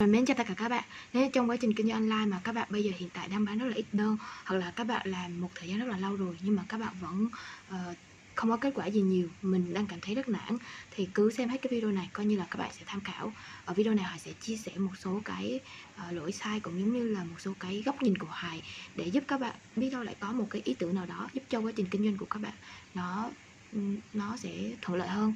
Rồi mến chào tất cả các bạn. Nếu trong quá trình kinh doanh online mà các bạn bây giờ hiện tại đang bán rất là ít đơn Hoặc là các bạn làm một thời gian rất là lâu rồi Nhưng mà các bạn vẫn uh, không có kết quả gì nhiều Mình đang cảm thấy rất nản Thì cứ xem hết cái video này coi như là các bạn sẽ tham khảo. Ở video này họ sẽ chia sẻ một số cái uh, lỗi sai Cũng giống như là một số cái góc nhìn của hài Để giúp các bạn biết đâu lại có một cái ý tưởng nào đó Giúp cho quá trình kinh doanh của các bạn Nó nó sẽ thuận lợi hơn.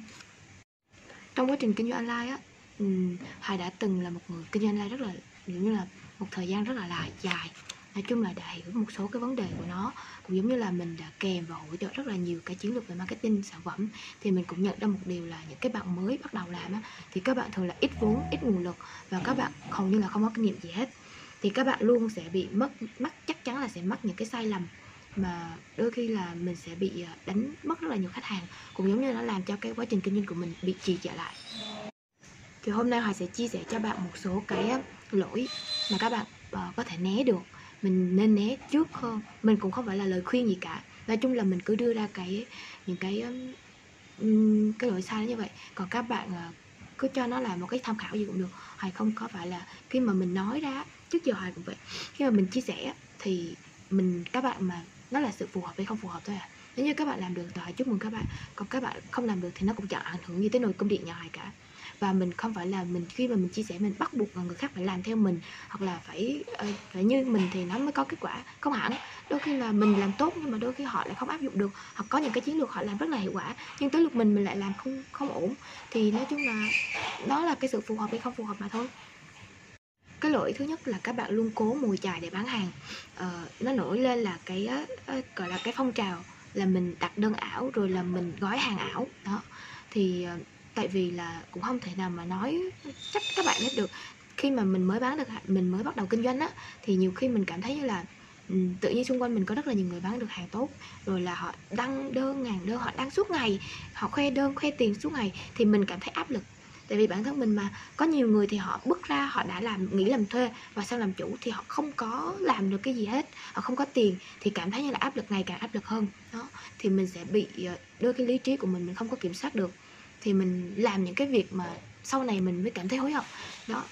Trong quá trình kinh doanh online á um, Hoài đã từng là một người kinh doanh lai rất là giống như là một thời gian rất là, là dài. Nói chung là đã hiểu một số cái vấn đề của nó. Cũng giống như là mình đã kèm và hỗ trợ rất là nhiều cái chiến lược về marketing sản phẩm. Thì mình cũng nhận ra một điều là những cái bạn mới bắt đầu làm á, thì các bạn thường là ít vốn ít nguồn lực và các bạn hầu như là không có kinh nghiệm gì hết. Thì các bạn luôn sẽ bị mất mắc chắc chắn là sẽ mắc những cái sai lầm mà đôi khi là mình sẽ bị ờ, đánh mất rất là nhiều khách hàng. Cũng giống như nó làm cho cái quá trình kinh doanh của mình bị trì trệ lại thì hôm nay Hoài sẽ chia sẻ cho bạn một số cái lỗi mà các bạn uh, có thể né được. Mình nên né trước hơn mình cũng không phải là lời khuyên gì cả. Nói chung là mình cứ đưa ra cái những cái um, cái lỗi sai như vậy. Còn các bạn uh, cứ cho nó là một cái tham khảo gì cũng được. Hoài không có phải là khi mà mình nói ra trước giờ Hoài cũng vậy. Khi mà mình chia sẻ thì mình các bạn mà nó là sự phù hợp hay không phù hợp thôi à. Nếu như các bạn làm được thì Hoài chúc mừng các bạn. Còn các bạn không làm được thì nó cũng chẳng ảnh hưởng gì tới nồi công điện nhà Hoài cả và mình không phải là mình khi mà mình chia sẻ mình bắt buộc người khác phải làm theo mình hoặc là phải ờ, phải như mình thì nó mới có kết quả không hẳn. Đôi khi là mình làm tốt nhưng mà đôi khi họ lại không áp dụng được hoặc có những cái chiến lược họ làm rất là hiệu quả nhưng tới lượt mình mình lại làm không không ổn. Thì nói chung là đó là cái sự phù hợp hay không phù hợp mà thôi. Cái lỗi thứ nhất là các bạn luôn cố mùi chài để bán hàng. Ờ, nó nổi lên là cái uh, gọi là cái phong trào là mình đặt đơn ảo rồi là mình gói hàng ảo đó. Thì uh, tại vì là cũng không thể nào mà nói chắc các bạn biết được. Khi mà mình mới bán được mình mới bắt đầu kinh doanh á, thì nhiều khi mình cảm thấy như là ừ, tự nhiên xung quanh mình có rất là nhiều người bán được hàng tốt. Rồi là họ đăng đơn ngàn đơn, họ đăng suốt ngày, họ khoe đơn, khoe tiền suốt ngày, thì mình cảm thấy áp lực. Tại vì bản thân mình mà, có nhiều người thì họ bước ra, họ đã làm, nghĩ làm thuê và sau làm chủ thì họ không có làm được cái gì hết, họ không có tiền thì cảm thấy như là áp lực ngày càng áp lực hơn. Đó, thì mình sẽ bị ờ, đôi cái lý trí của mình mình không có kiểm soát được thì mình làm những cái việc mà sau này mình mới cảm thấy hối hận. Đó.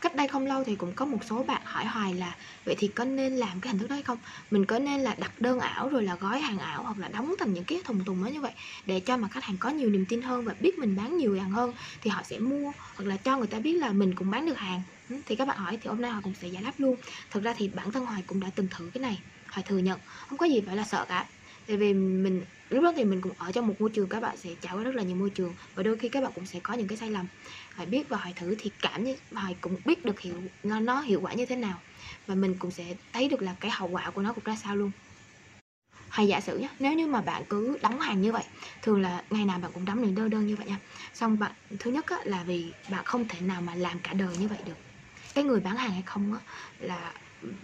Cách đây không lâu thì cũng có một số bạn hỏi hoài là, vậy thì có nên làm cái hình thức đó hay không? Mình có nên là đặt đơn ảo rồi là gói hàng ảo hoặc là đóng thành những cái thùng thùng đó như vậy để cho mà khách hàng có nhiều niềm tin hơn và biết mình bán nhiều hàng hơn thì họ sẽ mua hoặc là cho người ta biết là mình cũng bán được hàng? Ừ, thì các bạn hỏi thì hôm nay họ cũng sẽ giải đáp luôn. Thực ra thì bản thân hoài cũng đã từng thử cái này, hoài thừa nhận, không có gì phải là sợ cả tại vì mình lúc đó thì mình cũng ở trong một môi trường các bạn sẽ trải qua rất là nhiều môi trường và đôi khi các bạn cũng sẽ có những cái sai lầm. Phải biết và hỏi thử thì cảm như hỏi cũng biết được hiệu nó, nó hiệu quả như thế nào và mình cũng sẽ thấy được là cái hậu quả của nó cũng ra sao luôn. Hay giả sử nhé nếu như mà bạn cứ đóng hàng như vậy thường là ngày nào bạn cũng đóng những đơn đơn như vậy nha. Xong bạn thứ nhất á, là vì bạn không thể nào mà làm cả đời như vậy được. Cái người bán hàng hay không á, là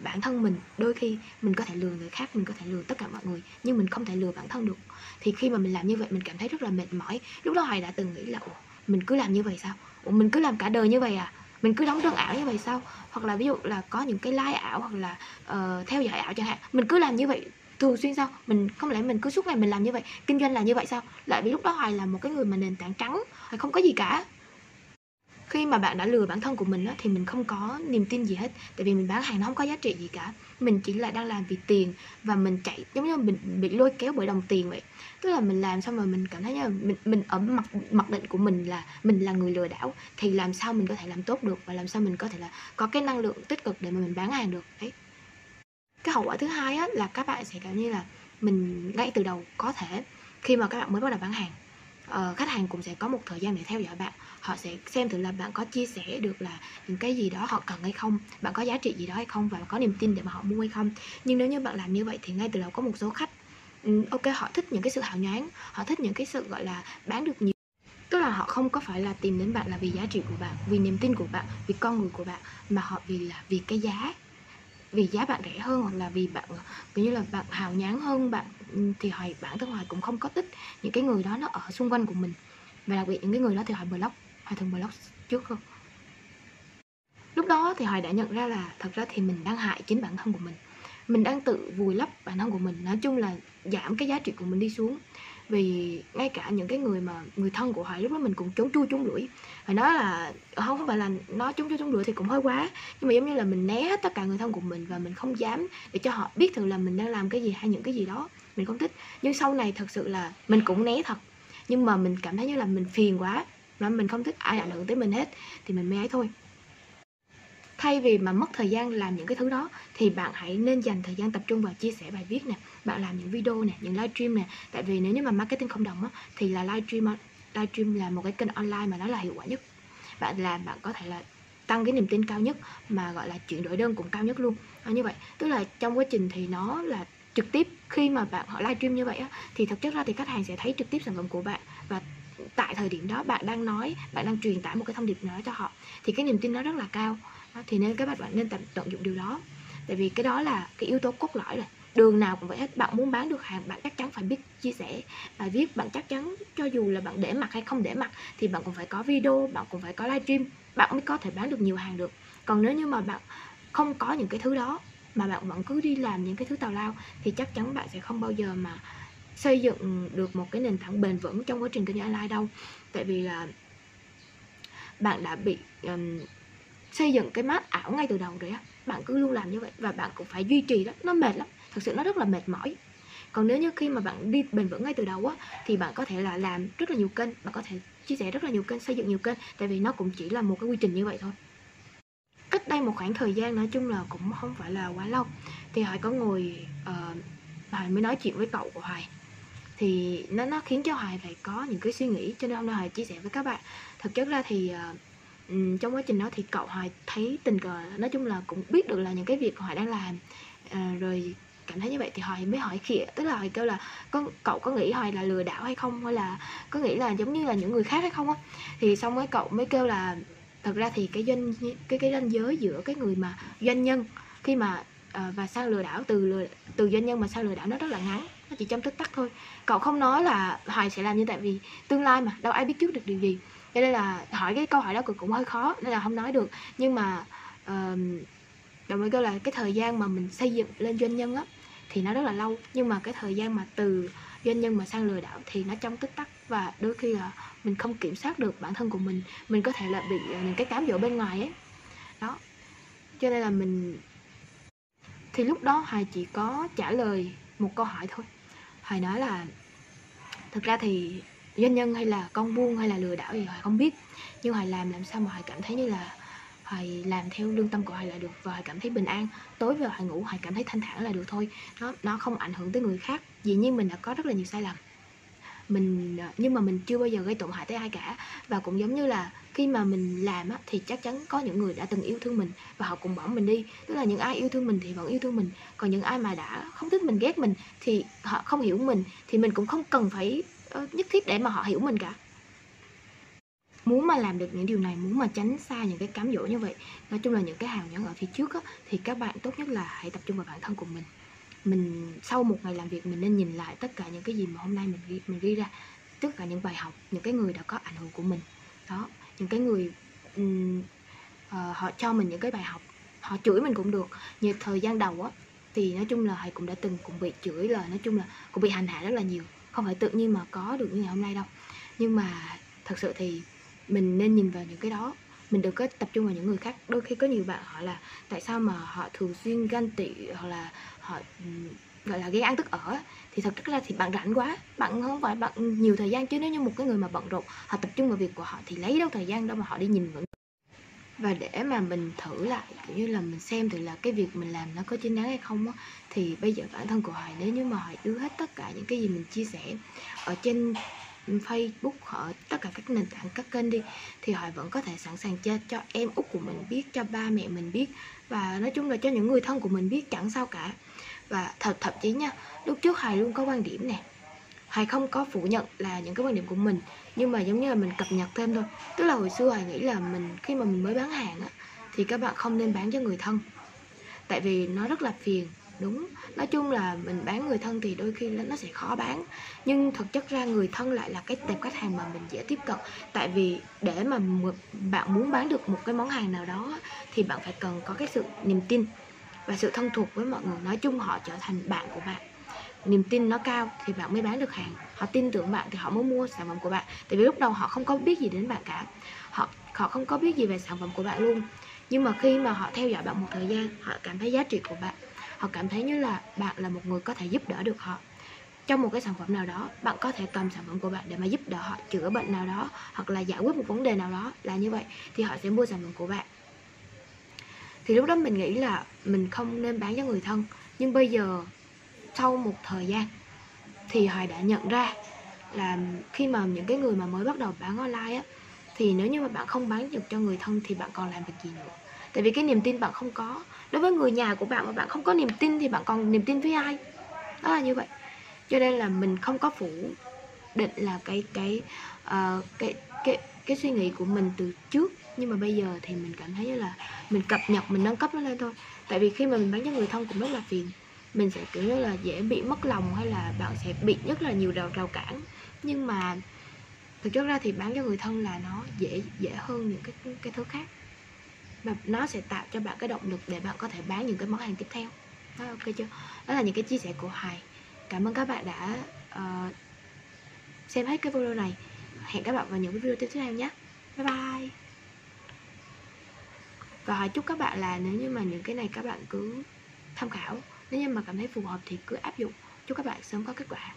bản thân mình. Đôi khi mình có thể lừa người khác mình có thể lừa tất cả mọi người nhưng mình không thể lừa bản thân được. Thì khi mà mình làm như vậy mình cảm thấy rất là mệt mỏi. Lúc đó hoài đã từng nghĩ là ủa mình cứ làm như vậy sao? Ủa mình cứ làm cả đời như vậy à? Mình cứ đóng đơn ảo như vậy sao? Hoặc là ví dụ là có những cái like ảo hoặc là uh, theo dõi ảo chẳng hạn. Mình cứ làm như vậy thường xuyên sao? Mình không lẽ mình cứ suốt ngày mình làm như vậy? Kinh doanh là như vậy sao? Lại vì lúc đó hoài là một cái người mà nền tảng trắng hoài không có gì cả khi mà bạn đã lừa bản thân của mình á, thì mình không có niềm tin gì hết. Tại vì mình bán hàng nó không có giá trị gì cả. Mình chỉ là đang làm vì tiền và mình chạy giống như mình bị lôi kéo bởi đồng tiền vậy. Tức là mình làm xong rồi mình cảm thấy như là mình mình ở mặt mặc định của mình là mình là người lừa đảo. Thì làm sao mình có thể làm tốt được và làm sao mình có thể là có cái năng lượng tích cực để mà mình bán hàng được đấy. Cái hậu quả thứ hai á, là các bạn sẽ cảm như là mình ngay từ đầu có thể khi mà các bạn mới bắt đầu bán hàng uh, khách hàng cũng sẽ có một thời gian để theo dõi bạn. Họ sẽ xem thử là bạn có chia sẻ được là những cái gì đó họ cần hay không bạn có giá trị gì đó hay không và có niềm tin để mà họ mua hay không. Nhưng nếu như bạn làm như vậy thì ngay từ đầu có một số khách um, ok họ thích những cái sự hào nhoáng họ thích những cái sự gọi là bán được nhiều. Tức là họ không có phải là tìm đến bạn là vì giá trị của bạn vì niềm tin của bạn vì con người của bạn mà họ vì là vì cái giá vì giá bạn rẻ hơn hoặc là vì bạn kiểu như là bạn hào nhán hơn bạn thì hoài, bản thân hoài cũng không có thích những cái người đó nó ở xung quanh của mình. Và đặc biệt những cái người đó thì hoài block, hoài thường block trước không lúc đó thì hoài đã nhận ra là thật ra thì mình đang hại chính bản thân của mình. Mình đang tự vùi lấp bản thân của mình, nói chung là giảm cái giá trị của mình đi xuống. Vì ngay cả những cái người mà, người thân của hoài lúc đó mình cũng trốn chui, trốn lưỡi phải nói là không không phải là nó trốn chui, trốn lưỡi thì cũng hơi quá. Nhưng mà giống như là mình né hết tất cả người thân của mình và mình không dám để cho họ biết thường là mình đang làm cái gì hay những cái gì đó mình không thích. Nhưng sau này thật sự là mình cũng né thật. Nhưng mà mình cảm thấy như là mình phiền quá mà mình không thích ai ảnh hưởng tới mình hết thì mình mới ấy thôi. Thay vì mà mất thời gian làm những cái thứ đó thì bạn hãy nên dành thời gian tập trung vào chia sẻ bài viết nè bạn làm những video nè những livestream nè. Tại vì nếu như mà marketing không đồng á thì là livestream livestream là một cái kênh online mà nó là hiệu quả nhất. Bạn làm bạn có thể là tăng cái niềm tin cao nhất mà gọi là chuyển đổi đơn cũng cao nhất luôn. À, như vậy tức là trong quá trình thì nó là trực tiếp khi mà bạn họ livestream như vậy á, thì thực chất ra thì khách hàng sẽ thấy trực tiếp sản phẩm của bạn và tại thời điểm đó bạn đang nói, bạn đang truyền tải một cái thông điệp nào đó cho họ, thì cái niềm tin nó rất là cao. Thì nên các bạn bạn nên tận tận dụng điều đó. Tại vì cái đó là cái yếu tố cốt lõi rồi. Đường nào cũng vậy hết, bạn muốn bán được hàng, bạn chắc chắn phải biết chia sẻ bài viết, bạn chắc chắn cho dù là bạn để mặt hay không để mặt thì bạn cũng phải có video, bạn cũng phải có livestream, bạn mới có thể bán được nhiều hàng được. Còn nếu như mà bạn không có những cái thứ đó mà bạn vẫn cứ đi làm những cái thứ tào lao thì chắc chắn bạn sẽ không bao giờ mà xây dựng được một cái nền tảng bền vững trong quá trình kinh doanh online đâu. Tại vì là bạn đã bị um, xây dựng cái mát ảo ngay từ đầu rồi á. Bạn cứ luôn làm như vậy và bạn cũng phải duy trì đó. Nó mệt lắm thật sự nó rất là mệt mỏi. Còn nếu như khi mà bạn đi bền vững ngay từ đầu á thì bạn có thể là làm rất là nhiều kênh bạn có thể chia sẻ rất là nhiều kênh xây dựng nhiều kênh tại vì nó cũng chỉ là một cái quy trình như vậy thôi cách đây một khoảng thời gian nói chung là cũng không phải là quá lâu. Thì hoài có ngồi uh, hoài mới nói chuyện với cậu của hoài. Thì nó nó khiến cho hoài phải có những cái suy nghĩ cho nên hôm nay hoài chia sẻ với các bạn. Thực chất ra thì uh, trong quá trình đó thì cậu hoài thấy tình cờ nói chung là cũng biết được là những cái việc hoài đang làm. Uh, rồi cảm thấy như vậy thì hoài mới hỏi khịa tức là hoài kêu là có cậu có nghĩ hoài là lừa đảo hay không? Hay là có nghĩ là giống như là những người khác hay không á? Thì xong cái cậu mới kêu là thật ra thì cái doanh cái cái ranh giới giữa cái người mà doanh nhân khi mà à, và sang lừa đảo từ lừa từ doanh nhân mà sang lừa đảo nó rất là ngắn nó chỉ trong tích tắc thôi. Cậu không nói là hoài sẽ làm như tại vì tương lai mà đâu ai biết trước được điều gì. Cho nên là hỏi cái câu hỏi đó cũng hơi khó nên là không nói được. Nhưng mà uh, đồng mới kêu là cái thời gian mà mình xây dựng lên doanh nhân á thì nó rất là lâu. Nhưng mà cái thời gian mà từ doanh nhân mà sang lừa đảo thì nó trong tích tắc và đôi khi là mình không kiểm soát được bản thân của mình mình có thể là bị à, những cái cám dỗ bên ngoài ấy. Đó. Cho nên là mình, thì lúc đó hoài chỉ có trả lời một câu hỏi thôi. Hoài nói là, thực ra thì doanh nhân hay là con buôn hay là lừa đảo gì hoài không biết, nhưng hoài làm làm sao mà hoài cảm thấy như là hoài làm theo lương tâm của hoài là được và hoài cảm thấy bình an. Tối về hoài ngủ hoài cảm thấy thanh thản là được thôi. Nó nó không ảnh hưởng tới người khác. Dĩ nhiên mình đã có rất là nhiều sai lầm mình ờ, nhưng mà mình chưa bao giờ gây tổn hại tới ai cả. Và cũng giống như là khi mà mình làm á, thì chắc chắn có những người đã từng yêu thương mình và họ cùng bỏ mình đi. Tức là những ai yêu thương mình thì vẫn yêu thương mình. Còn những ai mà đã không thích mình ghét mình thì họ không hiểu mình thì mình cũng không cần phải ờ, nhất thiết để mà họ hiểu mình cả. Muốn mà làm được những điều này muốn mà tránh xa những cái cám dỗ như vậy nói chung là những cái hào nhẫn ở phía trước á, thì các bạn tốt nhất là hãy tập trung vào bản thân của mình mình sau một ngày làm việc mình nên nhìn lại tất cả những cái gì mà hôm nay mình ghi, mình ghi ra. Tất cả những bài học những cái người đã có ảnh hưởng của mình. Đó những cái người um, uh, họ cho mình những cái bài học họ chửi mình cũng được. Như thời gian đầu á thì nói chung là thầy cũng đã từng cũng bị chửi là nói chung là cũng bị hành hạ rất là nhiều. Không phải tự nhiên mà có được như ngày hôm nay đâu. Nhưng mà thật sự thì mình nên nhìn vào những cái đó mình đừng có tập trung vào những người khác. Đôi khi có nhiều bạn hỏi là, tại sao mà họ thường xuyên ganh tị hoặc là họ gọi là, gây ăn tức ở? Thì thật ra thì bạn rảnh quá, bạn không phải bạn nhiều thời gian chứ nếu như một cái người mà bận rộn, họ tập trung vào việc của họ thì lấy đâu thời gian đâu mà họ đi nhìn vẫn và để mà mình thử lại, kiểu như là, mình xem thử là cái việc mình làm nó có chính đáng hay không á, thì bây giờ bản thân của hoài, nếu như mà hoài đưa hết tất cả những cái gì mình chia sẻ ở trên Facebook ở tất cả các nền tảng, các kênh đi, thì họ vẫn có thể sẵn sàng cho cho em út của mình biết, cho ba mẹ mình biết, và nói chung là cho những người thân của mình biết chẳng sao cả. Và thật, thậm chí nha, lúc trước hoài luôn có quan điểm nè, hoài không có phủ nhận là những cái quan điểm của mình, nhưng mà giống như là mình cập nhật thêm thôi. Tức là hồi xưa hoài nghĩ là mình, khi mà mình mới bán hàng á, thì các bạn không nên bán cho người thân, tại vì nó rất là phiền đúng. Nói chung là mình bán người thân thì đôi khi nó sẽ khó bán. Nhưng thực chất ra người thân lại là cái tệp khách hàng mà mình dễ tiếp cận. Tại vì để mà bạn muốn bán được một cái món hàng nào đó thì bạn phải cần có cái sự niềm tin và sự thân thuộc với mọi người. Nói chung họ trở thành bạn của bạn. Niềm tin nó cao thì bạn mới bán được hàng. Họ tin tưởng bạn thì họ mới mua sản phẩm của bạn. Tại vì lúc đầu họ không có biết gì đến bạn cả. Họ họ không có biết gì về sản phẩm của bạn luôn. Nhưng mà khi mà họ theo dõi bạn một thời gian, họ cảm thấy giá trị của bạn họ cảm thấy như là bạn là một người có thể giúp đỡ được họ. Trong một cái sản phẩm nào đó, bạn có thể cầm sản phẩm của bạn để mà giúp đỡ họ chữa bệnh nào đó, hoặc là giải quyết một vấn đề nào đó là như vậy, thì họ sẽ mua sản phẩm của bạn. Thì lúc đó mình nghĩ là mình không nên bán cho người thân. Nhưng bây giờ, sau một thời gian, thì hoài đã nhận ra là khi mà những cái người mà mới bắt đầu bán online á, thì nếu như mà bạn không bán được cho người thân thì bạn còn làm việc gì nữa? Tại vì cái niềm tin bạn không có. Đối với người nhà của bạn mà bạn không có niềm tin thì bạn còn niềm tin với ai? Đó là như vậy. Cho nên là mình không có phủ định là cái cái uh, cái cái cái suy nghĩ của mình từ trước. Nhưng mà bây giờ thì mình cảm thấy là mình cập nhật mình nâng cấp nó lên thôi. Tại vì khi mà mình bán cho người thân cũng rất là phiền. Mình sẽ kiểu như là dễ bị mất lòng hay là bạn sẽ bị rất là nhiều đầu rào cản. Nhưng mà thực chất ra thì bán cho người thân là nó dễ dễ hơn những cái cái thứ khác và nó sẽ tạo cho bạn cái động lực để bạn có thể bán những cái món hàng tiếp theo. Đó, ok chưa? Đó là những cái chia sẻ của Hải cảm ơn các bạn đã uh, xem hết cái video này. Hẹn các bạn vào những video tiếp theo nhé. Bye bye. Và Hải chúc các bạn là nếu như mà những cái này các bạn cứ tham khảo. Nếu như mà cảm thấy phù hợp thì cứ áp dụng. Chúc các bạn sớm có kết quả.